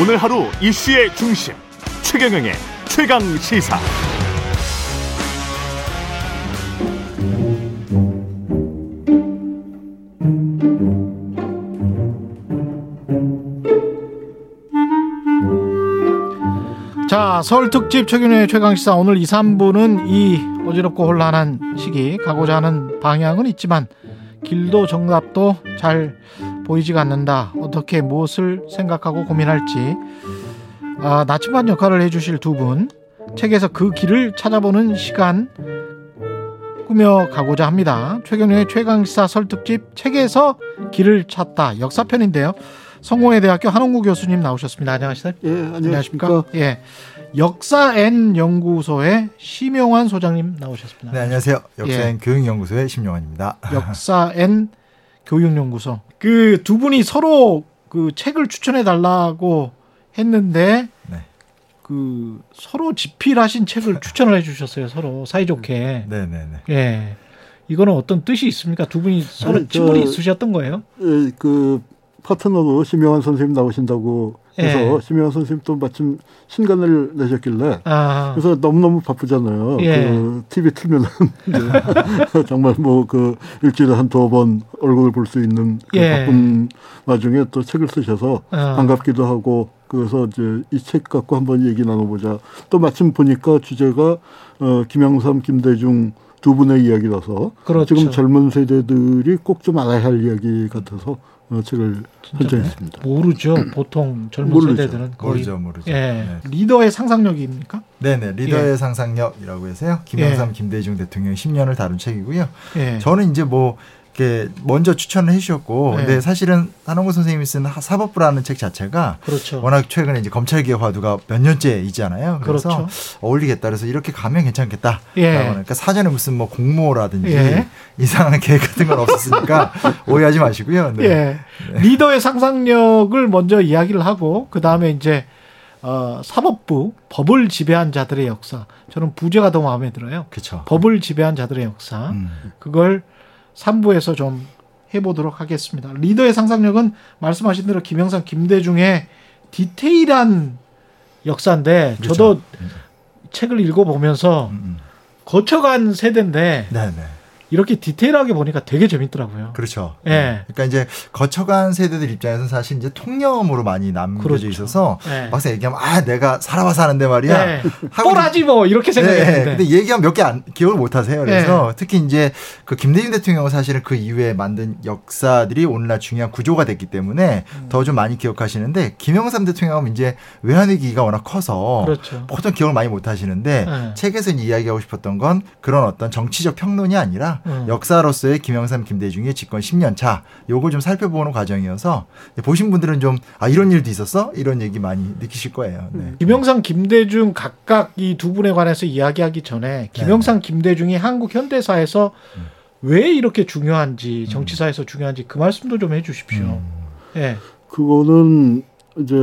오늘 하루 이슈의 중심 최경영의 최강 시사. 자, 설 특집 최근의 최강시사 오늘 2, 3부는 이 어지럽고 혼란한 시기 가고자 하는 방향은 있지만 길도 정답도 잘 보이지가 않는다. 어떻게 무엇을 생각하고 고민할지 아, 나침반 역할을 해주실 두 분 책에서 그 길을 찾아보는 시간 꾸며가고자 합니다. 최경영의 최강시사 설 특집 책에서 길을 찾다 역사편인데요. 성공회대학교 한홍구 교수님 나오셨습니다. 안녕하세요. 예, 안녕하십니까. 예. 역사 N 연구소의 심용환 소장님 나오셨습니다. 네, 안녕하세요. 역사N 예. 교육연구소의 심용환입니다. 역사 N 교육연구소. 그 두 분이 서로 그 책을 추천해 달라고 했는데 네. 그 서로 집필하신 책을 추천을 해 주셨어요. 서로 사이좋게. 네, 네, 네. 예. 이거는 어떤 뜻이 있습니까? 두 분이 서로 저- 친분이 있으셨던 거예요? 예, 그 파트너로 심영환 선생님 나오신다고 해서 예. 심영환 선생님 또 마침 신간을 내셨길래 아. 그래서 너무너무 바쁘잖아요. 예. 그 TV 틀면은 정말 뭐 그 일주일에 한 두 번 얼굴을 볼수 있는 그 예. 바쁜 와중에 또 책을 쓰셔서 아. 반갑기도 하고 그래서 이제 이 책 갖고 한번 얘기 나눠보자. 또 마침 보니까 주제가 어, 김영삼, 김대중 두 분의 이야기라서 그렇죠. 지금 젊은 세대들이 꼭 좀 알아야 할 이야기 같아서 어, 책을 선정했습니다. 모르죠. 보통 젊은 모르죠. 세대들은 거의 모르죠, 모르죠. 예. 네. 리더의 상상력입니까? 네, 네. 리더의 예. 상상력이라고 해서요. 김영삼, 김대중 대통령 10년을 다룬 책이고요. 예. 저는 이제 뭐 이렇게 먼저 추천을 해주셨고, 네. 근데 사실은 한홍구 선생님이 쓴 하- 사법부라는 책 자체가 그렇죠. 워낙 최근에 이제 검찰개혁 화두가 몇 년째 있잖아요. 그래서 그렇죠. 어울리겠다. 그래서 이렇게 가면 괜찮겠다. 예. 그러니까 사전에 무슨 뭐 공모라든지 예. 이상한 계획 같은 건 없었으니까 오해하지 마시고요. 네. 예. 리더의 상상력을 먼저 이야기를 하고 그 다음에 이제 어, 사법부 법을 지배한 자들의 역사. 저는 부제가 더 마음에 들어요. 그렇죠. 법을 지배한 자들의 역사. 음. 그걸 3부에서 좀 해보도록 하겠습니다. 리더의 상상력은 말씀하신 대로 김영삼, 김대중의 디테일한 역사인데 그렇죠. 저도 책을 읽어보면서 음, 음. 거쳐간 세대인데 네, 네. 이렇게 디테일하게 보니까 되게 재밌더라고요. 그렇죠. 예. 그러니까 이제 거쳐간 세대들 입장에서는 사실 이제 통념으로 많이 남겨져 그렇죠. 있어서 예. 막상 얘기하면 아 내가 살아와서 하는데 말이야. 네. 하고 뽀라지 뭐 이렇게 네, 생각했는데. 근데 얘기하면 몇 개 안 기억을 못 하세요. 그래서 특히 이제 그 김대중 대통령은 사실은 그 이후에 만든 역사들이 오늘날 중요한 구조가 됐기 때문에 음. 더좀 많이 기억하시는데 김영삼 대통령은 이제 외환 위기가 워낙 커서 그렇죠. 보통 기억을 많이 못 하시는데 네. 책에서 이야기하고 싶었던 건 그런 어떤 정치적 평론이 아니라 음. 역사로서의 김영삼 김대중의 집권 10년 차 요걸 좀 살펴보는 과정이어서 보신 분들은 좀 아 이런 일도 있었어 이런 얘기 많이 느끼실 거예요. 네. 김영삼, 김대중 각각 이 두 분에 관해서 이야기하기 전에 김영삼, 김대중이 한국 현대사에서 음. 왜 이렇게 중요한지 정치사에서 중요한지 그 말씀도 좀 해주십시오. 음. 예, 그거는 이제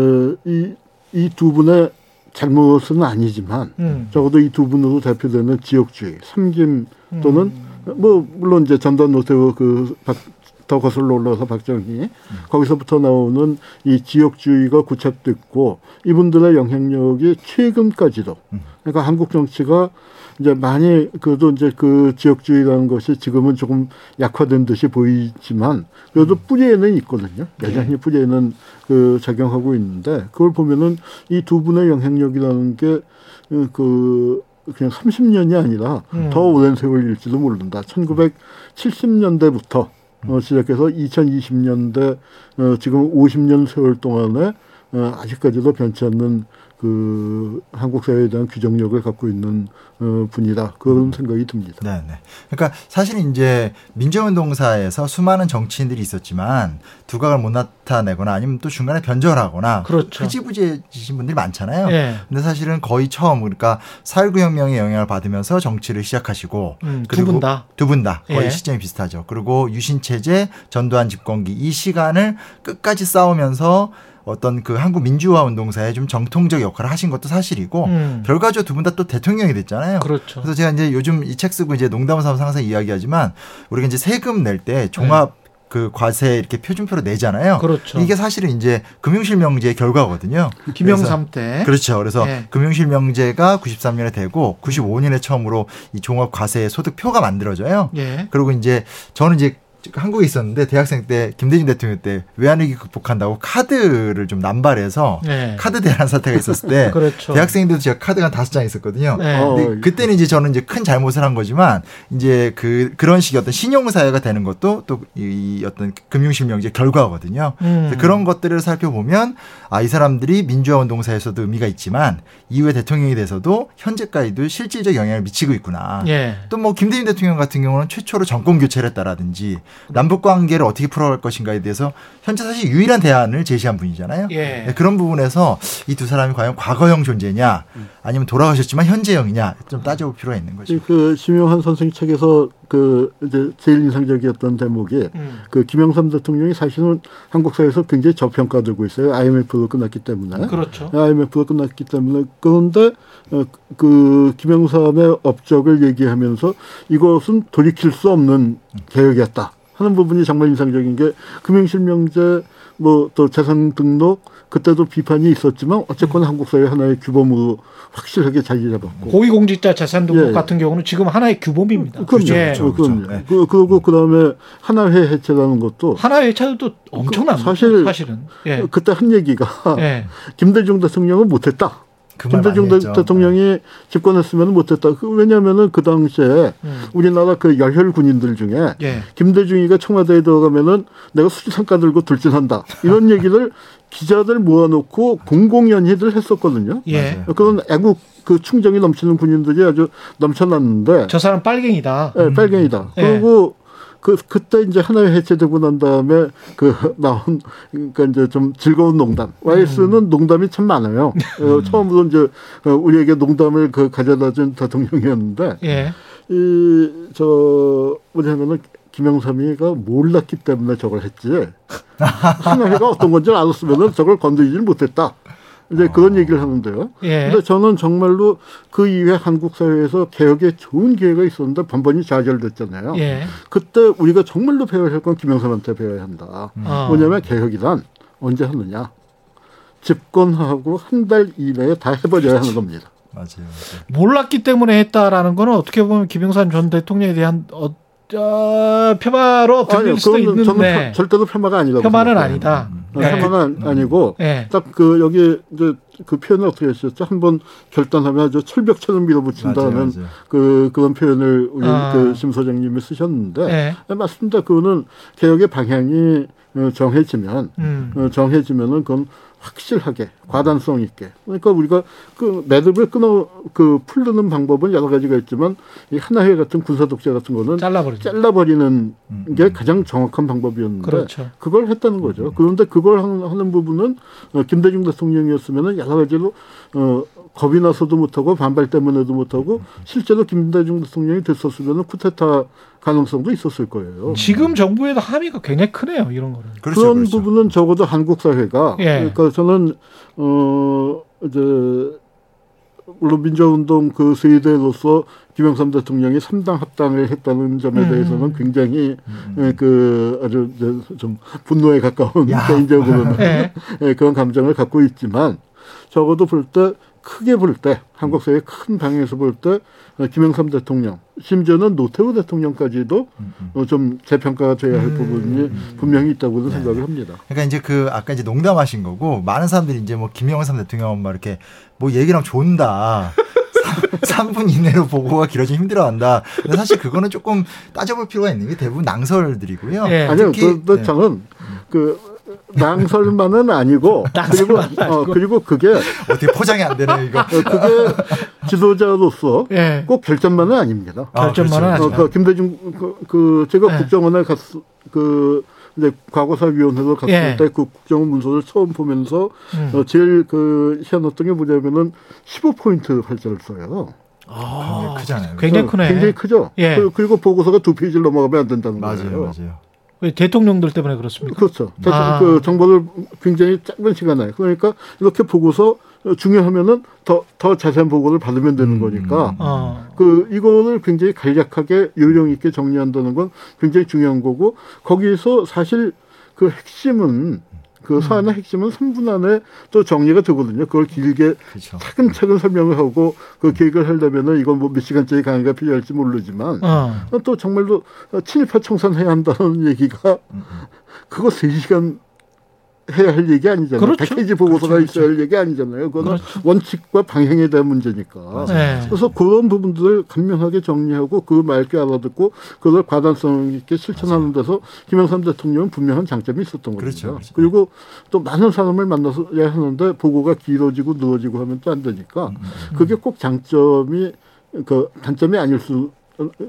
이 이 두 분의 잘못은 아니지만 음. 적어도 이 두 분으로 대표되는 지역주의, 삼김 음. 또는 뭐 물론 이제 전단 노태우 그더 거슬러 올라서 박정희. 거기서부터 나오는 이 지역주의가 고착됐고 이분들의 영향력이 최근까지도. 그러니까 한국 정치가 이제 많이 그래도 이제 그 지역주의라는 것이 지금은 조금 약화된 듯이 보이지만 그래도 뿌리에는 있거든요. 여전히 뿌리에는 그 작용하고 있는데 그걸 보면은 이 두 분의 영향력이라는 게 그 그냥 30년이 아니라 음. 더 오랜 세월일지도 모른다. 1970년대부터 어, 시작해서 2020년대 어, 지금 50년 세월 동안에 어, 아직까지도 변치 않는 그 한국 사회에 대한 규정력을 갖고 있는 어, 분이다 그런 생각이 듭니다. 네, 네. 그러니까 사실 이제 민주운동사에서 수많은 정치인들이 있었지만 두각을 못 나타내거나 아니면 또 중간에 변절하거나 그렇죠. 흐지부지해지신 분들이 많잖아요. 예. 근데 사실은 거의 처음 그러니까 4.19 혁명의 영향을 받으면서 정치를 시작하시고 음, 두 그리고 분 다. 두 분 다 거의 예. 시점이 비슷하죠. 그리고 유신 체제, 전두환 집권기 이 시간을 끝까지 싸우면서 어떤 그 한국 민주화 운동사에 좀 정통적 역할을 하신 것도 사실이고 음. 결과적으로 두 분 다 또 대통령이 됐잖아요. 그렇죠. 그래서 제가 이제 요즘 이 책 쓰고 이제 농담을 삼아서 항상 이야기하지만 우리가 이제 세금 낼 때 종합 그 과세 이렇게 표준표로 내잖아요. 그렇죠. 이게 사실은 이제 금융실명제의 결과거든요. 김영삼 때. 그렇죠. 그래서 예. 금융실명제가 93년에 되고 95년에 처음으로 이 종합과세 소득표가 만들어져요. 예. 그리고 이제 저는 이제 한국에 있었는데 대학생 때 김대중 대통령 때 외환위기 극복한다고 카드를 좀 남발해서 네. 카드 대란 사태가 있었을 때 그렇죠. 대학생인데도 제가 카드가 한 다섯 장 있었거든요. 네. 어, 근데 그때는 이제 저는 이제 큰 잘못을 한 거지만 이제 그 그런 식의 어떤 신용 사회가 되는 것도 또 이 어떤 금융 실명제 결과거든요. 음. 그런 것들을 살펴보면 아 이 사람들이 민주화 운동사에서도 의미가 있지만 이후에 대통령이 돼서도 현재까지도 실질적 영향을 미치고 있구나. 예. 또뭐 김대중 대통령 같은 경우는 최초로 정권 교체를 했다라든지 남북 관계를 어떻게 풀어갈 것인가에 대해서 현재 사실 유일한 대안을 제시한 분이잖아요. 예. 네, 그런 부분에서 이 두 사람이 과연 과거형 존재냐 아니면 돌아가셨지만 현재형이냐 좀 따져볼 필요가 있는 거죠. 그 심영환 선생 책에서 그 이제 제일 인상적이었던 대목이 음. 그 김영삼 대통령이 사실은 한국 사회에서 굉장히 저평가되고 있어요. IMF도 끝났기 때문에. 그렇죠. IMF가 끝났기 때문에 그런데 어, 그 김영삼의 업적을 얘기하면서 이것은 돌이킬 수 없는 개혁이었다 하는 부분이 정말 인상적인 게 금융실명제 뭐 또 재산 등록 그때도 비판이 있었지만 어쨌거나 한국 사회 하나의 규범으로 확실하게 자리 잡았고 고위공직자 재산 등록 예. 같은 경우는 지금 하나의 규범입니다. 그럼요. 예. 그렇죠. 그럼요. 네. 그, 그리고 그다음에 하나회 해체라는 것도 하나의 차도 엄청납니다. 사실- 사실은. 예. 그때 한 얘기가 예. 김대중 대통령은 못했다. 그말 김대중. 대통령이 집권했으면 못했다. 그 왜냐하면은 그 당시에 음. 우리나라 그 열혈 군인들 중에 예. 김대중이가 청와대에 들어가면은 내가 수지상가 들고 돌진한다. 이런 얘기를 기자들 모아놓고 공공연히들 했었거든요. 예. 그런 애국 그 충정이 넘치는 군인들이 아주 넘쳐났는데 저 사람 빨갱이다. 예, 빨갱이다. 예. 그리고 그 그때 이제 하나의 해체되고 난 다음에 그 나온 그러니까 이제 좀 즐거운 농담. YS는 음. 농담이 참 많아요. 어, 처음으로 이제 어, 우리에게 농담을 그 가져다준 대통령이었는데 예. 이저 뭐냐면은 김영삼이가 몰랐기 때문에 저걸 했지. 하나회가 어떤 건지 알았으면은 저걸 건드리질 못했다. 이제 그런 얘기를 하는데요. 예. 근데 저는 정말로 그 이후에 한국 사회에서 개혁에 좋은 기회가 있었는데 번번이 좌절됐잖아요. 예. 그때 우리가 정말로 배워야 할 건 김영삼한테 배워야 한다. 어. 뭐냐면 개혁이란 언제 하느냐. 집권하고 한 달 이내에 다 해버려야 하는 겁니다. 맞아요. 맞아요. 몰랐기 때문에 했다라는 거는 어떻게 보면 김영삼 전 대통령에 대한 어, 어, 폄하로 들릴 아니요, 수도 그건 저는 있는데 표- 절대로 폄하가 아니라고 폄하는 생각해요. 아니다. 어, 예. 폄하가 아니고 예. 딱그 여기 이제 그 표현을 어떻게 하셨죠? 한번 결단하면 아주 철벽처럼 밀어붙인다는 맞아요, 맞아요. 그 그런 표현을 우리 아. 그심 소장님이 쓰셨는데 예. 네, 맞습니다. 그거는 개혁의 방향이 어, 정해지면 음. 어, 정해지면은 그건 확실하게 과단성 있게 그러니까 우리가 그 매듭을 끊어 그 풀르는 방법은 여러 가지가 있지만 이 하나회 같은 군사 독재 같은 거는 잘라버리죠. 잘라버리는 음, 게 가장 정확한 방법이었는데 그렇죠. 그걸 했다는 거죠. 그런데 그걸 하는, 하는 부분은 어, 김대중 대통령이었으면은 여러 가지로 어, 겁이 나서도 못하고 반발 때문에도 못하고 실제로 김대중 대통령이 됐었으면은 쿠데타 가능성도 있었을 거예요. 지금 정부에도 함의가 굉장히 크네요. 이런 거는. 그렇죠, 그런 그렇죠. 부분은 적어도 한국 사회가 예. 그러니까 저는 어 이제 물론 민주화운동 그 세대로서 김영삼 대통령이 삼당 합당을 했다는 점에 음. 대해서는 굉장히 음. 예, 그 아주 좀 분노에 가까운 야. 개인적으로는 예. 예, 그런 감정을 갖고 있지만 적어도 볼 때 크게 볼 때 한국 사회 큰 방향에서 볼 때 김영삼 대통령 심지어는 노태우 대통령까지도 음, 음. 어, 좀 재평가가 돼야 할 음. 부분이 분명히 있다고는 네. 생각을 합니다. 그러니까 이제 그 아까 이제 농담하신 거고 많은 사람들이 이제 뭐 김영삼 대통령 막 이렇게 뭐 얘기랑 존다. 3분 이내로 보고가 길어지면 힘들어한다. 근데 사실 그거는 조금 따져볼 필요가 있는 게 대부분 낭설들이고요. 예. 아니요, 특히- 그, 그 네. 저는 그 낭설만은 아니고 그리고 어, 그리고 그게 어, 어떻게 포장이 안 되네요 이거. 그게 지도자로서 예. 꼭 결점만은 아닙니다. 아, 결점만은 그렇죠. 어, 아니죠. 그 김대중 그, 그 제가 네. 국정원에 갔그 이제 과거사 위원회로 갔을 예. 때그 국정원 문서를 처음 보면서 음. 어, 제일 그 희한했던 게 뭐냐면은 15포인트 활자를 써요. 아, 굉장히 크잖아요. 굉장히 어, 크네. 굉장히 크죠. 예. 그- 그리고 보고서가 두 페이지를 넘어가면 안 된다는 맞아요, 거예요. 맞아요. 왜 대통령들 때문에 그렇습니까? 그렇죠. 아. 그 정보를 굉장히 짧은 시간에 그러니까 이렇게 보고서 어, 중요하면은 더, 더 자세한 보고를 받으면 되는 음. 거니까 어. 그 이거를 굉장히 간략하게 요령 있게 정리한다는 건 굉장히 중요한 거고 거기에서 사실 그 핵심은 그 사안의 핵심은 3분 안에 또 정리가 되거든요. 그걸 길게 그렇죠. 차근차근 설명을 하고 그 계획을 하려면은 이건 뭐 몇 시간짜리 강의가 필요할지 모르지만 어. 또 정말로 친일파 청산해야 한다는 얘기가 그거 3시간 해야 할 얘기 아니잖아요. 그렇죠. 100페이지 보고서가 그렇죠, 있어야 할 얘기 아니잖아요. 그거는 그렇죠. 원칙과 방향에 대한 문제니까. 네. 그래서 그런 부분들을 간명하게 정리하고 그 맑게 알아듣고 그걸 과단성 있게 실천하는 데서 김영삼 대통령은 분명한 장점이 있었던 거죠. 그렇죠, 그렇죠. 그리고 또 많은 사람을 만나서야 하는데 보고가 길어지고 늘어지고 하면 또 안 되니까 그게 꼭 장점이 그 단점이 아닐 수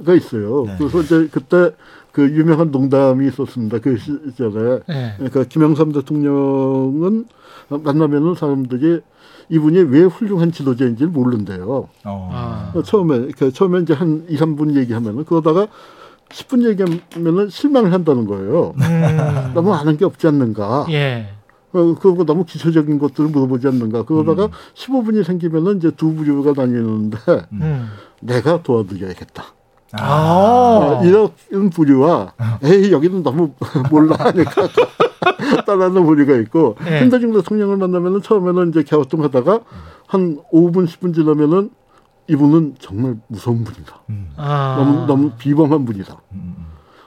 가 있어요. 네. 그래서 이제 그때 그 유명한 농담이 있었습니다. 그 시절에 네. 그러니까 김영삼 대통령은 만나면은 사람들이 이분이 왜 훌륭한 지도자인지 를 모른대요. 어. 아. 처음에 그 처음에 이제 한 2, 3분 얘기하면은 그러다가 10분 얘기하면은 실망을 한다는 거예요. 음. 너무 아는 게 없지 않는가. 예. 어, 그거 너무 기초적인 것들을 물어보지 않는가. 그러다가 15분이 생기면은 이제 두 부류가 나뉘는데 음. 내가 도와드려야겠다. 아. 어, 이런 부류와 에이 여기는 너무 몰라 하니까 따라하는 부류가 있고 네. 현대중 대통령을 만나면은 처음에는 이제 갸우뚱하다가 한 5분 10분 지나면은 이분은 정말 무서운 분이다. 아. 너무 너무 비범한 분이다.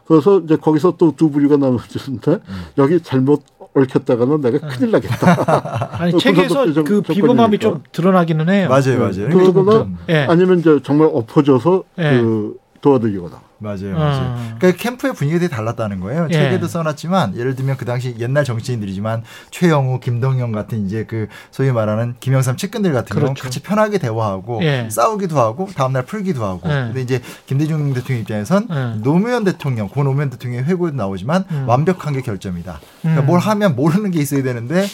그래서 이제 거기서 또 두 부류가 나눠지는데 여기 잘못 얽혔다가는 내가 큰일 나겠다. 아니 그 책에서 그. 비범함이 좀 드러나기는 해요. 맞아요, 맞아요. 네. 그러거나 예. 아니면 이제 정말 엎어져서 네. 그 도와드리거나. 맞아요, 맞아요. 아. 그러니까 캠프의 분위기가 되게 달랐다는 거예요. 예. 책에도 써놨지만 예를 들면 그 당시 옛날 정치인들이지만 최영우, 김동영 같은 이제 그 소위 말하는 김영삼 측근들 같은 경우는 그렇죠. 같이 편하게 대화하고 예. 싸우기도 하고 다음날 풀기도 하고. 예. 근데 이제 김대중 대통령 입장에선 예. 노무현 대통령, 고 노무현 대통령의 회고에도 나오지만 음. 완벽한 게 결점이다. 그러니까 음. 뭘 하면 모르는 게 있어야 되는데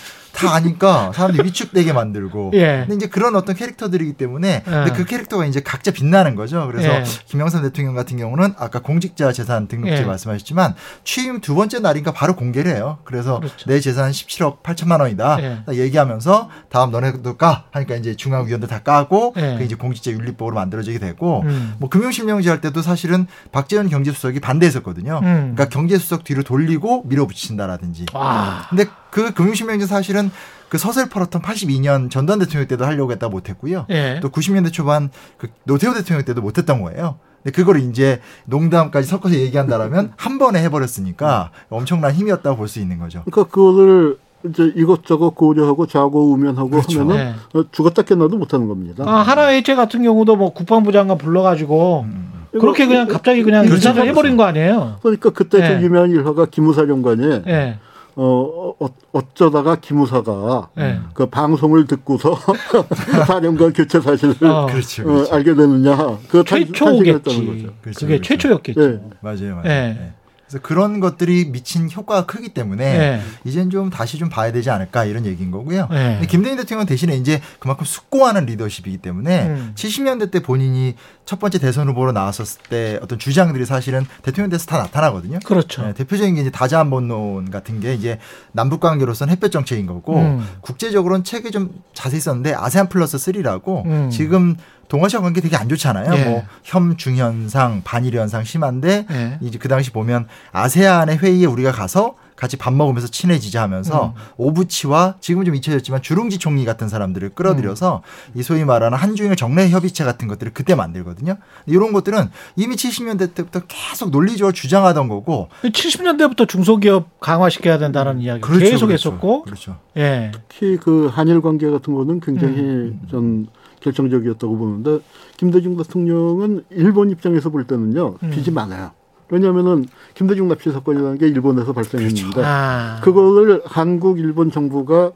다 아니까 사람들이 위축되게 만들고. 예. 근데 이제 그런 어떤 캐릭터들이기 때문에 근데 예. 그 캐릭터가 이제 각자 빛나는 거죠. 그래서 예. 김영삼 대통령 같은 경우는 아까 공직자 재산 등록제 예. 말씀하셨지만 취임 두 번째 날인가 바로 공개를 해요. 그래서 그렇죠. 내 재산 17억 8천만 원이다. 예. 딱 얘기하면서 다음 너네도 까 하니까 이제 중앙위원들 다 까고 예. 그 이제 공직자 윤리법으로 만들어지게 되고 음. 뭐 금융실명제 할 때도 사실은 박재현 경제수석이 반대했었거든요. 음. 그러니까 경제수석 뒤로 돌리고 밀어붙인다라든지. 와. 근데 그 금융실명제 사실은 그 서슬 펄었던 82년 전두환 대통령 때도 하려고 했다 못했고요. 예. 또 90년대 초반 그 노태우 대통령 때도 못했던 거예요. 근데 그걸 이제 농담까지 섞어서 얘기한다라면 한 번에 해버렸으니까 엄청난 힘이었다고 볼 수 있는 거죠. 그러니까 그거를 이제 이것저것 고려하고 좌고 우면하고 그렇죠. 하면은 네. 어, 죽었다 깨나도 못하는 겁니다. 아, 하나회체 같은 경우도 뭐 국방부 장관 불러가지고 그렇게 그냥 갑자기 그냥 그렇죠. 인사를 해버린 거 아니에요? 그러니까 그때 네. 그 유명한 일화가 기무사령관이 예. 어, 어 어쩌다가 기무사가 예. 그 방송을 듣고서 사령관 교체 사실을 어. 그렇죠. 어, 그렇죠. 알게 되느냐 그 최초겠지. 거죠. 그렇죠, 그게 그렇죠. 최초였겠죠. 예. 맞아요, 맞아요. 예. 네. 그래서 그런 것들이 미친 효과가 크기 때문에 예. 이젠 좀 다시 좀 봐야 되지 않을까 이런 얘기인 거고요. 예. 근데 김대중 대통령 대신에 이제 그만큼 숙고하는 리더십이기 때문에 음. 70년대 때 본인이 첫 번째 대선 후보로 나왔었을 때 어떤 주장들이 사실은 대통령 돼서 다 나타나거든요. 그렇죠. 네, 대표적인 게 이제 다자한번론 같은 게 이제 남북 관계로서는 햇볕 정책인 거고 음. 국제적으로는 책이 좀 자세히 썼는데 아세안 플러스 3라고 음. 지금 동아시아 관계 되게 안 좋잖아요. 예. 뭐 혐중현상, 반일 현상 심한데 예. 이제 그 당시 보면 아세안의 회의에 우리가 가서 같이 밥 먹으면서 친해지자 하면서 음. 오부치와 지금 좀 잊혀졌지만 주룽지 총리 같은 사람들을 끌어들여서 음. 이 소위 말하는 한중일 정례 협의체 같은 것들을 그때 만들거든요. 이런 것들은 이미 70년대 때부터 계속 논리적으로 주장하던 거고 70년대부터 중소기업 강화시켜야 된다는 이야기 그렇죠, 계속 그렇죠. 했었고, 그렇죠. 예. 특히 그 한일 관계 같은 거는 굉장히 음. 전 결정적이었다고 보는데 김대중 대통령은 일본 입장에서 볼 때는요 음. 빚이 많아요. 왜냐하면은 김대중 납치 사건이라는 게 일본에서 발생했는데 아. 그거를 한국 일본 정부가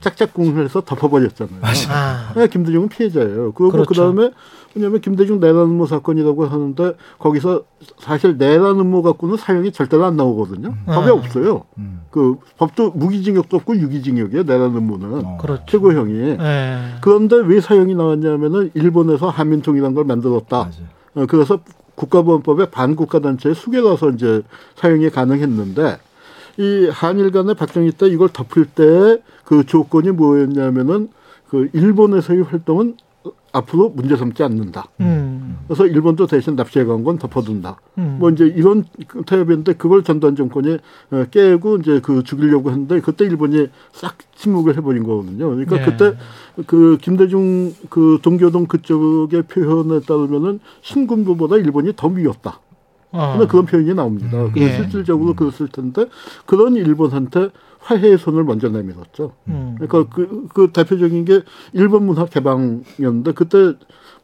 짝짝꿍을 해서 덮어버렸잖아요. 아. 네, 김대중은 피해자예요. 그리고 그렇죠. 그 다음에 왜냐하면 김대중 내란 음모 사건이라고 하는데 거기서 사실 내란 음모 갖고는 사형이 절대로 안 나오거든요. 법에 아. 없어요. 음. 그 법도 무기징역도 없고 유기징역이에요. 내란 음모는 어. 그렇죠. 최고형이. 예. 그런데 왜 사형이 나왔냐면은 일본에서 한민통이라는 걸 만들었다. 맞아요. 어, 그래서 국가보안법에 반국가 단체에 수개라서 이제 사용이 가능했는데 이 한일 간의 박정희 때 이걸 덮을 때 그 조건이 뭐였냐면은 그 일본에서의 활동은 앞으로 문제 삼지 않는다. 음. 그래서 일본도 대신 납치해 간 건 덮어둔다. 음. 뭐 이제 이런 타협이었는데 그걸 전두환 정권이 어, 깨고 이제 그 죽이려고 했는데 그때 일본이 싹 침묵을 해버린 거거든요. 그러니까 네. 그때 그 김대중 그 동교동 그쪽의 표현에 따르면은 신군부보다 일본이 더 미웠다. 어. 근데 그런 표현이 나옵니다. 음. 예. 실질적으로 그랬을 텐데 그런 일본한테 화해의 손을 먼저 내밀었죠. 음. 그러니까 그, 그 대표적인 게 일본 문화 개방이었는데 그때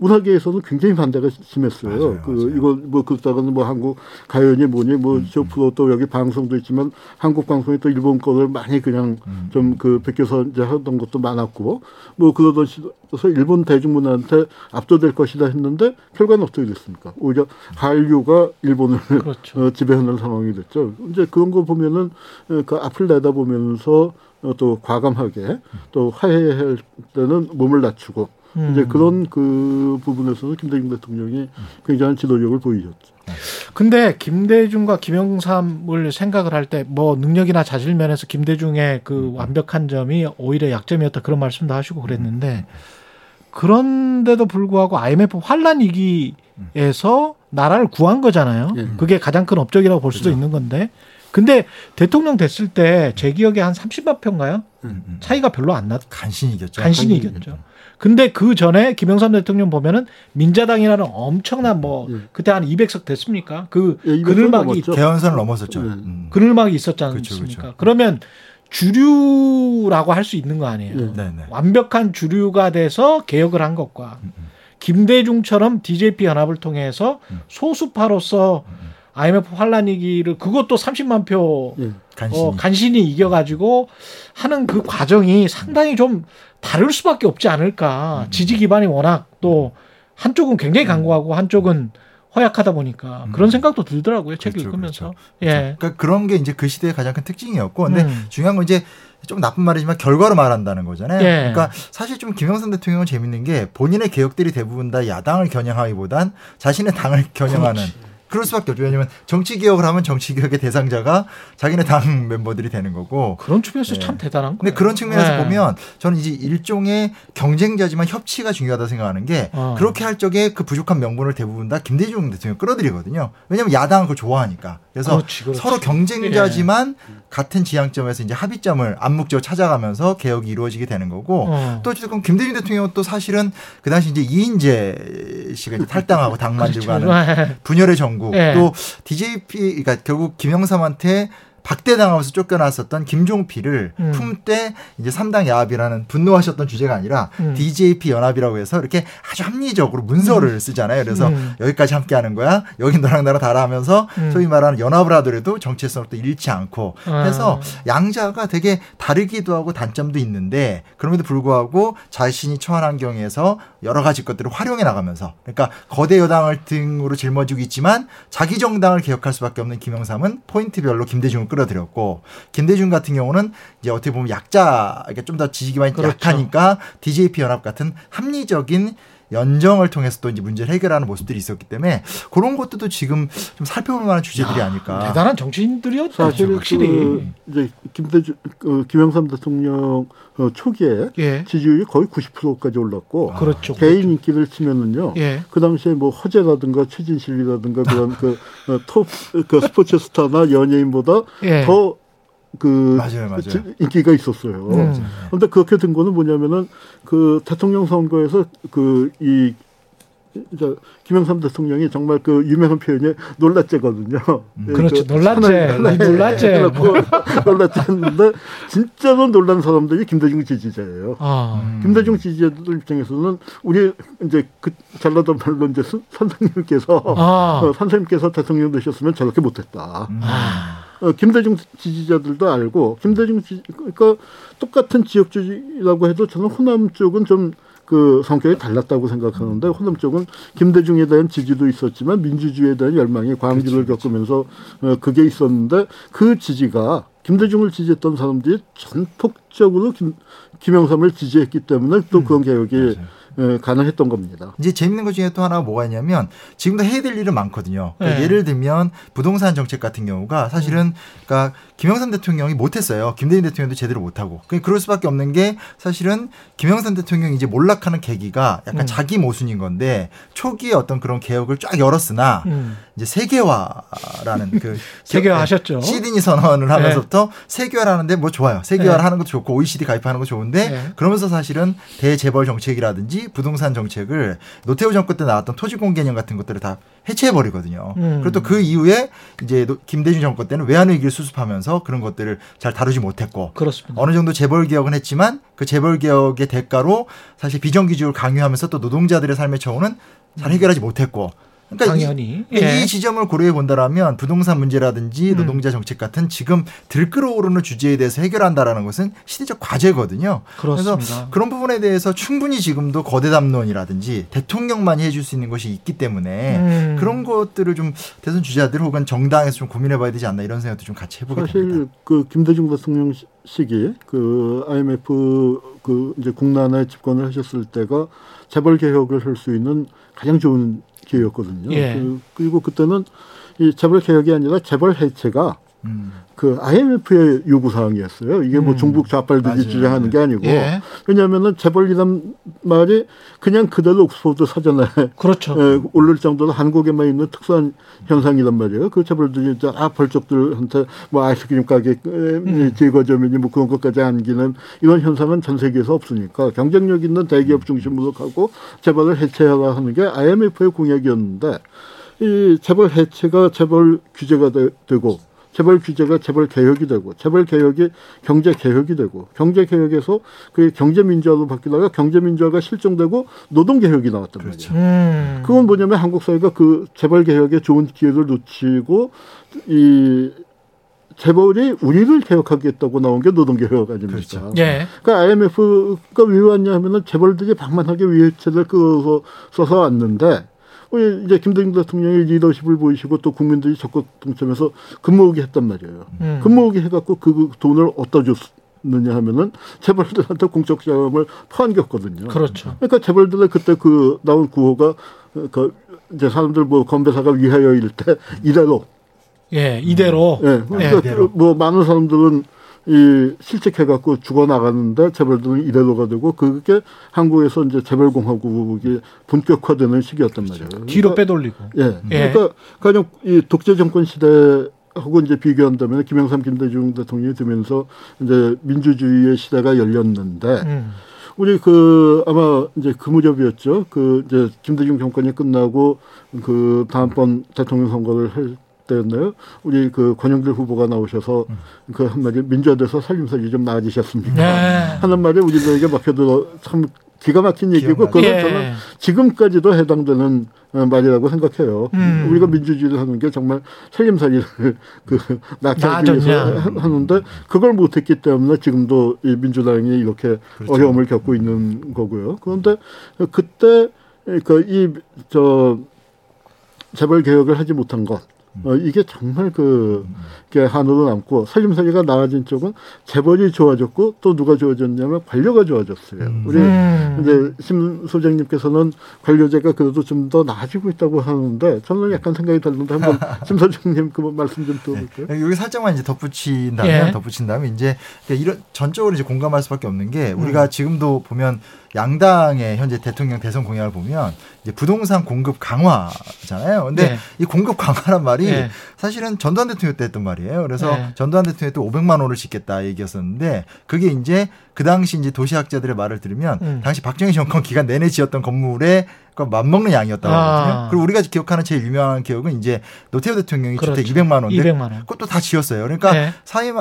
문화계에서는 굉장히 반대가 심했어요. 맞아요, 그 맞아요. 이거 뭐 그다가는 뭐 한국 가요니 뭐니 음, 뭐저 프로 또 여기 방송도 있지만 한국 방송이 또 일본 거를 많이 그냥 음. 좀그 베껴서 이제 하던 것도 많았고 뭐 그러던 시서 일본 대중문화한테 압도될 것이다 했는데 결과는 어떻게 됐습니까? 오히려 한류가 일본을 그렇죠. 어, 지배하는 상황이 됐죠. 이제 그런 거 보면은 어, 그 앞을 내다보면 서 어, 또 과감하게 또 화해할 때는 몸을 낮추고 음. 이제 그런 그 부분에서는 김대중 대통령이 굉장한 지도력을 보이셨죠. 근데 김대중과 김영삼을 생각을 할 때 뭐 능력이나 자질 면에서 김대중의 그 완벽한 점이 오히려 약점이었다 그런 말씀도 하시고 그랬는데 그런데도 불구하고 IMF 환란 위기 에서 나라를 구한 거잖아요. 예. 그게 가장 큰 업적이라고 볼 수도 있는 건데. 근데 대통령 됐을 때 제 기억에 한 30만 표인가요? 음, 음. 차이가 별로 안 났. 간신히 이겼죠. 간신히 이겼죠. 근데 그 전에 김영삼 대통령 보면은 민자당이라는 엄청난 뭐 예. 그때 한 200석 됐습니까? 그 예, 200석 그늘막이. 개헌선을 넘었었죠. 네. 음. 그늘막이 있었지 않습니까? 그쵸. 그러면 주류라고 할 수 있는 거 아니에요. 예. 네, 네. 완벽한 주류가 돼서 개혁을 한 것과 음, 음. 김대중처럼 DJP 연합을 통해서 음. 소수파로서 IMF 환란 위기를 그것도 30만 표 예. 간신히. 어, 간신히 이겨가지고 하는 그 과정이 상당히 좀 다를 수밖에 없지 않을까. 지지 기반이 워낙 또 한쪽은 굉장히 강고하고 한쪽은 허약하다 보니까 그런 생각도 들더라고요. 책 그렇죠, 읽으면서. 그렇죠. 예. 그러니까 그런 게 이제 그 시대의 가장 큰 특징이었고, 근데 음. 중요한 건 이제 좀 나쁜 말이지만 결과로 말한다는 거잖아요. 예. 그러니까 사실 좀 김영삼 대통령은 재밌는 게 본인의 개혁들이 대부분 다 야당을 겨냥하기보단 자신의 당을 겨냥하는. 그 럴 수밖에 없죠. 왜냐하면 정치 개혁을 하면 정치 개혁의 대상자가 자기네 당 멤버들이 되는 거고. 그런 측면에서 예. 참 대단한 거예요. 근데 그런 측면에서 예. 보면 저는 이제 일종의 경쟁자지만 협치가 중요하다 생각하는 게 어. 그렇게 할 적에 그 부족한 명분을 대부분 다 김대중 대통령 이 끌어들이거든요. 왜냐하면 야당은 그걸 좋아하니까. 그래서 그렇지, 그렇지. 서로 경쟁자지만 같은 지향점에서 이제 합의점을 암묵적으로 찾아가면서 개혁이 이루어지게 되는 거고 어. 또 어쨌든 김대중 대통령은 또 사실은 그 당시 이제 이인재 씨가 이제 탈당하고 당 만 들고 그렇죠. 하는 분열의 전국 예. 또 DJP 그러니까 결국 김영삼한테 박대당하면서 쫓겨났었던 김종필을 음. 품때 이제 삼당 야합이라는 분노하셨던 주제가 아니라 음. DJP 연합이라고 해서 이렇게 아주 합리적으로 문서를 쓰잖아요. 그래서 음. 여기까지 함께 하는 거야. 여기 너랑 나랑 다라 하면서 음. 소위 말하는 연합을 하더라도 정체성을 또 잃지 않고 아. 해서 양자가 되게 다르기도 하고 단점도 있는데 그럼에도 불구하고 자신이 처한 환경에서 여러 가지 것들을 활용해 나가면서 그러니까 거대 여당을 등으로 짊어지고 있지만 자기 정당을 개혁할 수밖에 없는 김영삼은 포인트별로 김대중을 끌어들였고 김대중 같은 경우는 이제 어떻게 보면 약자 그러니까 좀더 지지 기반이 그렇죠. 약하니까 DJP 연합 같은 합리적인 연정을 통해서 또 이제 문제를 해결하는 모습들이 있었기 때문에 그런 것들도 지금 좀 살펴볼 만한 주제들이 아닐까. 대단한 정치인들이었죠. 사실 확실히. 그 이제 김대중 그 김영삼 대통령 어, 초기에 예. 지지율이 거의 90%까지 올랐고 그렇죠. 개인 인기를 치면은요. 예. 그 당시에 뭐 허재라든가 최진실이라든가 그런 그 톱 그 스포츠 스타나 연예인보다 예. 더 그 맞아요, 맞아요. 인기가 있었어요. 음. 그런데 그렇게 된 거는 뭐냐면은 그 대통령 선거에서 그이 김영삼 대통령이 정말 그 유명한 표현이 놀랐제거든요. 그렇죠. 그 놀랐제. 하나의 놀랐제. 해놓고 놀랐제인데 진짜로 놀란 사람들이 김대중 지지자예요. 아. 김대중 지지자들 입장에서는 우리 이제 그 잘나던 말로 이제 선- 선생님께서 아. 어, 선생님께서 대통령 되셨으면 저렇게 못했다. 음. 아. 어, 김대중 지지자들도 알고 김대중 지 그러니까 똑같은 지역주의라고 해도 저는 호남 쪽은 좀그 성격이 달랐다고 생각하는데 호남 쪽은 김대중에 대한 지지도 있었지만 민주주의에 대한 열망이 광기를 겪으면서 어, 그게 있었는데 그 지지가 김대중을 지지했던 사람들이 전폭 적극적으로 김, 김영삼을 지지했기 때문에 또 음. 그런 개혁이 예, 가능했던 겁니다. 이제 재밌는 것 중에 또 하나 뭐가 있냐면 지금도 해야 될 일은 많거든요. 그러니까 네. 예를 들면 부동산 정책 같은 경우가 사실은 그러니까 김영삼 대통령이 못했어요. 김대중 대통령도 제대로 못하고. 그러니까 그럴 수밖에 없는 게 사실은 김영삼 대통령이 이제 몰락하는 계기가 약간 음. 자기 모순인 건데 초기에 어떤 그런 개혁을 쫙 열었으나 음. 이제 세계화라는 그 세계화하셨죠. 시드니 선언을 하면서부터 세계화라는데 뭐 좋아요. 세계화를 네. 하는 것도 좋고 OECD 가입하는 거 좋은데 네. 그러면서 사실은 대재벌 정책이라든지 부동산 정책을 노태우 정권 때 나왔던 토지공 개념 같은 것들을 다 해체해 버리거든요. 음. 그리고 또 그 이후에 이제 노- 김대중 정권 때는 외환 위기를 수습하면서 그런 것들을 잘 다루지 못했고 그렇습니다. 어느 정도 재벌 개혁은 했지만 그 재벌 개혁의 대가로 사실 비정규직을 강요하면서 또 노동자들의 삶의 처우는 잘 해결하지 못했고 그러니까 이- 당연히. 그러니까 예. 이 지점을 고려해 본다라면 부동산 문제라든지 음. 노동자 정책 같은 지금 들끓어오르는 주제에 대해서 해결한다라는 것은 시대적 과제거든요. 그렇습니다. 그래서 그런 부분에 대해서 충분히 지금도 거대 담론이라든지 대통령만이 해줄 수 있는 것이 있기 때문에 음. 그런 것들을 좀 대선 주자들 혹은 정당에서 좀 고민해봐야 되지 않나 이런 생각도 좀 같이 해보게 사실 됩니다. 그 김대중 대통령 시- 시기 그 IMF 그 이제 국난에 집권을 하셨을 때가 재벌 개혁을 할 수 있는 가장 좋은 기회였거든요. 예. 그, 그리고 그때는 이 재벌 개혁이 아니라 재벌 해체가 음. 그 IMF의 요구 사항이었어요. 이게 뭐 음. 중국 좌빨들이. 주장하는 게 아니고 예. 왜냐하면은 재벌이란 말이 그냥 그대로 옥스퍼드 사전에 그렇죠. 예, 오를 정도로 한국에만 있는 특수한 현상이란 말이에요. 그 재벌들이 이제 아 벌적들한테 뭐 아이스크림 가게 음. 제거점이니 뭐 그런 것까지 안기는 이런 현상은 전 세계에서 없으니까 경쟁력 있는 대기업 중심으로 가고 재벌을 해체하라 하는 게 IMF의 공약이었는데 이 재벌 해체가 재벌 규제가 되, 고 재벌 규제가 재벌 개혁이 되고 재벌 개혁이 경제 개혁이 되고 경제 개혁에서 그 경제 민주화로 바뀌다가 경제 민주화가 실종되고 노동 개혁이 나왔단 그렇죠. 말이에요. 음. 그건 뭐냐면 한국 사회가 그 재벌 개혁에 좋은 기회를 놓치고 이 재벌이 우리를 개혁하겠다고 나온 게 노동 개혁 아닙니까? 그렇죠. 예. 그러니까 IMF가 왜 왔냐 하면은 재벌들이 방만하게 위해체를 끌어서 써서 왔는데 이제 김대중 대통령이 리더십을 보이시고 또 국민들이 적극 동참해서 근무오기 했단 말이에요. 음. 근무오기 해갖고 그 돈을 어디다 줬느냐 하면은 재벌들한테 공적 자금을 퍼안겼거든요. 그렇죠. 그러니까 재벌들의 그때 그 나온 구호가 그 이제 사람들 뭐 건배사가 위하여일 때 이대로 예. 이대로. 예. 예. 그러니까 이대로. 그뭐 많은 사람들은 이 실직해갖고 죽어 나가는데 재벌들은 이대로가 되고 그게 한국에서 이제 재벌공화국이 본격화되는 시기였단 말이에요. 뒤로 그러니까, 빼돌리고. 예. 예. 그러니까 가령 이 독재 정권 시대 하고 이제 비교한다면 김영삼 김대중 대통령이 되면서 이제 민주주의의 시대가 열렸는데 음. 우리 그 아마 이제 그 무렵이었죠. 그 이제 김대중 정권이 끝나고 그 다음번 대통령 선거를 할 때였나요? 우리 그 권영길 후보가 나오셔서 그 한마디 민주화돼서 살림살이 좀 나아지셨습니까? 네. 하는 말이 우리들에게 막혀들어 참 기가 막힌 얘기고. 그건 예. 저는 지금까지도 해당되는 어, 말이라고 생각해요. 음. 우리가 민주주의를 하는 게 정말 살림살이를 그 낳기 위해서. 하- 하는데 그걸 못했기 때문에 지금도 이 민주당이 이렇게 그렇죠. 어려움을 겪고 있는 거고요. 그런데 그때 그 그이저 재벌 개혁을 하지 못한 것. 어, 이게 정말 그, 게 한으로 남고, 살림살이가 나아진 쪽은 재벌이 좋아졌고, 또 누가 좋아졌냐면 관료가 좋아졌어요. 음. 우리 음. 이제 심 소장님께서는 관료제가 그래도 좀 더 나아지고 있다고 하는데 저는 약간 생각이 다른데 한번 심 소장님 그 말씀 좀 들어볼까요? 여기 살짝만 이제 덧붙인다면 예. 덧붙인다면 이제 이런 전적으로 이제 공감할 수밖에 없는 게 음. 우리가 지금도 보면 양당의 현재 대통령 대선 공약을 보면 이제 부동산 공급 강화잖아요. 근데 네. 이 공급 강화란 말이 네. 사실은 전두환 대통령 때 했던 말이 에요. 그래서 네. 전두환 대통령이 또 500만 원을 짓겠다 얘기였었는데 그게 이제 그 당시 이제 도시학자들의 말을 들으면 음. 당시 박정희 정권 기간 내내 지었던 건물에 그 맞먹는 양이었다고 아. 하거든요. 그리고 우리가 기억하는 제일 유명한 기억은 이제 노태우 대통령이 그렇죠. 주택 200만 원인데 200만 원. 그것도 다 지었어요. 그러니까 네.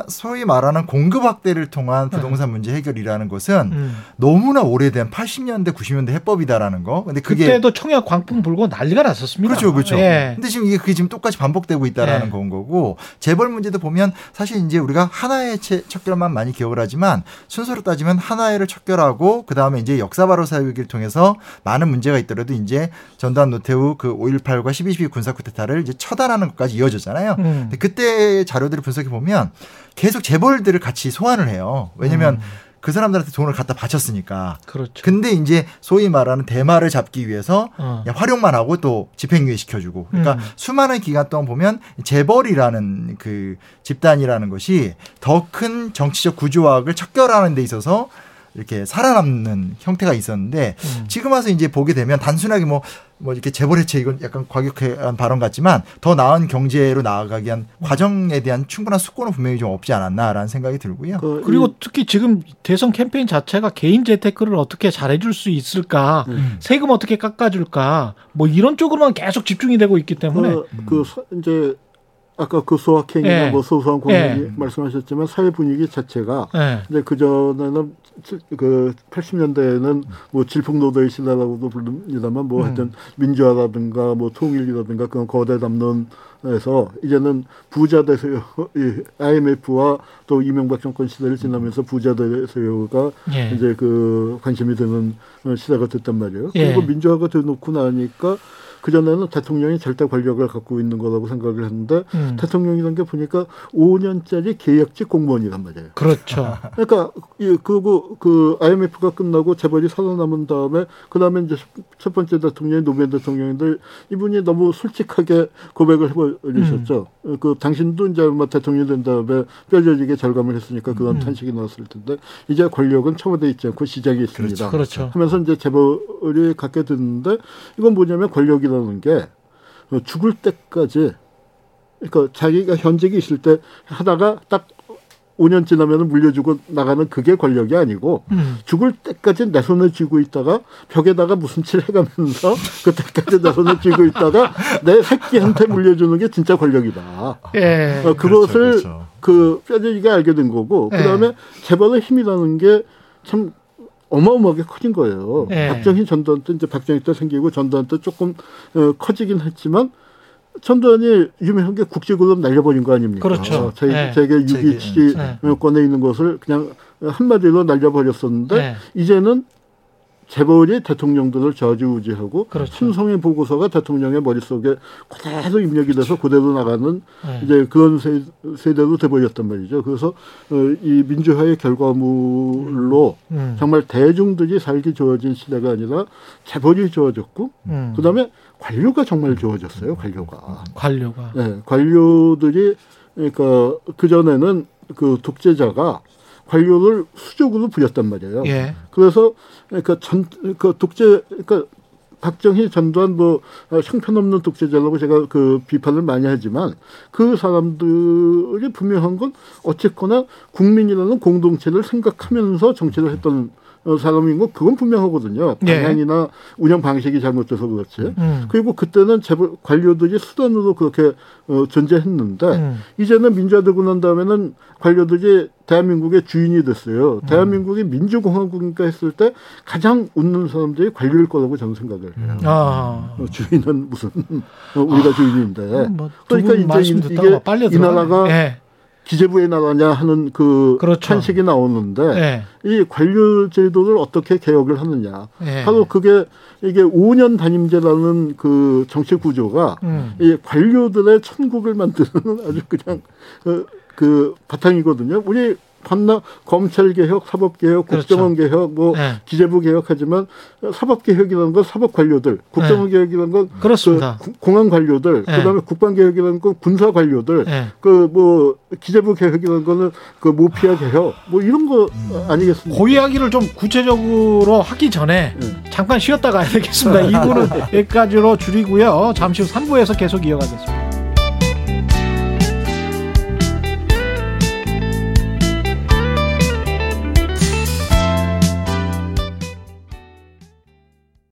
소위 말하는 공급 확대를 통한 부동산 문제 해결이라는 것은 음. 너무나 오래된 80년대 90년대 해법이다라는 거. 근데 그게 그때도 청약 광풍 불고 난리가 났었습니다. 그렇죠, 그렇죠. 예. 근데 지금 이게 그게 지금 똑같이 반복되고 있다라는 네. 건 거고 재벌 문제도 보면 사실 이제 우리가 하나의 채- 척결만 많이 기억을 하지만 순서를 통으로 따지면 하나회를 척결하고 그 다음에 이제 역사 바로 사육을 통해서 많은 문제가 있더라도 이제 전두환 노태우 그 5.18과 12.12 군사 쿠데타를 이제 처단하는 것까지 이어졌잖아요. 음. 근데 그때 자료들을 분석해 보면 계속 재벌들을 같이 소환을 해요. 왜냐면 음. 그 사람들한테 돈을 갖다 바쳤으니까. 그렇죠. 근데 이제 소위 말하는 대마를 잡기 위해서 어. 활용만 하고 또 집행유예 시켜주고. 그러니까 음. 수많은 기간 동안 보면 재벌이라는 그 집단이라는 것이 더 큰 정치적 구조학을 척결하는 데 있어서 이렇게 살아남는 형태가 있었는데 음. 지금 와서 이제 보게 되면 단순하게 뭐, 뭐 이렇게 재벌 해체 이건 약간 과격한 발언 같지만 더 나은 경제로 나아가기 위한 과정에 대한 충분한 숙고는 분명히 좀 없지 않았나라는 생각이 들고요. 그 그리고 이- 특히 지금 대선 캠페인 자체가 개인 재테크를 어떻게 잘해줄 수 있을까, 음. 세금 어떻게 깎아줄까, 뭐 이런 쪽으로만 계속 집중이 되고 있기 때문에 그, 그 서- 이제 아까 그 소확행이나 예. 뭐 소소한 공약이 예. 말씀하셨지만 사회 분위기 자체가 예. 이제 그 전에는 그 80년대에는 뭐 질풍노도의 시대라고도 부릅니다만 뭐 음. 하여튼 민주화라든가 뭐 통일이라든가 그런 거대 담론에서 이제는 부자 대세요 이 IMF와 또 이명박 정권 시대를 지나면서 부자 대세요가 예. 이제 그 관심이 드는 어, 시대가 됐단 말이에요. 예. 그리고 민주화가 되놓고 나니까 그 전에는 대통령이 절대 권력을 갖고 있는 거라고 생각을 했는데 음. 대통령이란 게 보니까 5년짜리 계약직 공무원이란 말이에요. 그렇죠. 그러니까 이 그리고 그 IMF가 끝나고 재벌이 살아남은 다음에 그 다음에 이제 첫 번째 대통령이 노무현 대통령인데 이분이 너무 솔직하게 고백을 해버리셨죠. 음. 그 당신도 이제 아마 대통령 된 다음에 뼈저리게 절감을 했으니까 음. 그런 탄식이 나왔을 텐데 이제 권력은 청와대에 있지 않고 시작이 있습니다. 그렇죠. 하면서 이제 재벌이 갖게 됐는데 이건 뭐냐면 권력이 라는 게 어, 죽을 때까지 그러니까 자기가 현직이 있을 때 하다가 딱 5년 지나면 물려주고 나가는 그게 권력이 아니고 음. 죽을 때까지 내 손을 쥐고 있다가 벽에다가 무슨 칠 해가면서 그때까지 내 손을 쥐고 있다가 내 새끼한테 물려주는 게 진짜 권력이다. 예. 어, 그것을 그렇죠. 그 뼈저리게 알게 된 거고 예. 그다음에 재벌의 힘이라는 게 참 어마어마하게 커진 거예요. 예. 박정희 전두환 때 이제 박정희 때 생기고 전두환 때 조금 어, 커지긴 했지만 전두환이 유명한 게 국제글로 날려버린 거 아닙니까? 그렇죠. 어, 제, 예. 세계 세계, 6.27 권에 있는 것을 그냥 한마디로 날려버렸었는데 예. 이제는 재벌이 대통령 들을 저지우지하고 그렇죠. 충성의 보고서가 대통령의 머릿속에 그대로 입력이 돼서 그대로 나가는 예. 이제 그런 세, 세대로 돼버렸단 말이죠. 그래서 어, 이 민주화의 결과물로 음. 정말 대중들이 살기 좋아진 시대가 아니라 재벌이 좋아졌고 음. 그다음에 관료가 정말 좋아졌어요. 관료가. 관료가. 네, 관료들이 그러니까 그 전에는 그 독재자가 관료를 수적으로 부렸단 말이에요. 예. 그래서 그러니까 전 그 독재 그러니까 박정희 전두환 뭐 어, 형편없는 독재자라고 제가 그 비판을 많이 하지만 그 사람들이 분명한 건 어쨌거나 국민이라는 공동체를 생각하면서 정치를 했던 어, 사람인 거 그건 분명하거든요. 예. 방향이나 운영 방식이 잘못돼서 그렇지. 음. 그리고 그때는 재벌 관료들이 수단으로 그렇게 어, 존재했는데 음. 이제는 민주화되고 난 다음에는 관료들이 대한민국의 주인이 됐어요. 음. 대한민국이 민주공화국인가 했을 때 가장 웃는 사람들이 관료일 거라고 저는 생각을 해요. 아. 어, 주인은 무슨 어, 우리가 주인인데 뭐, 그러니까 이제 이게 이. 나라가 예. 기재부의 나라냐 하는 그 그렇죠. 탄식이 나오는데 예. 이 관료 제도를 어떻게 개혁을 하느냐. 예. 바로 그게 이게 5년 단임제라는 그 정치 구조가 음. 이 관료들의 천국을 만드는 아주 그냥 그, 그 바탕이거든요. 우리 반나 검찰 개혁, 사법 개혁, 그렇죠. 국정원 개혁, 뭐 네. 기재부 개혁하지만 사법 개혁이라는 건 사법 관료들, 국정원 개혁이라는 건 네. 그렇습니다. 그 구- 공안 관료들, 네. 그다음에 국방 개혁이라는 건 군사 관료들, 예. 그뭐 기재부 개혁이라는 거는 그 모피아 개혁, 뭐 이런 거 아니겠습니까? 그 이야기를 좀 구체적으로 하기 전에 네. 잠깐 쉬었다 가야 되겠습니다. 2부는 여기까지로 줄이고요. 잠시 후 3부에서 계속 이어가겠습니다.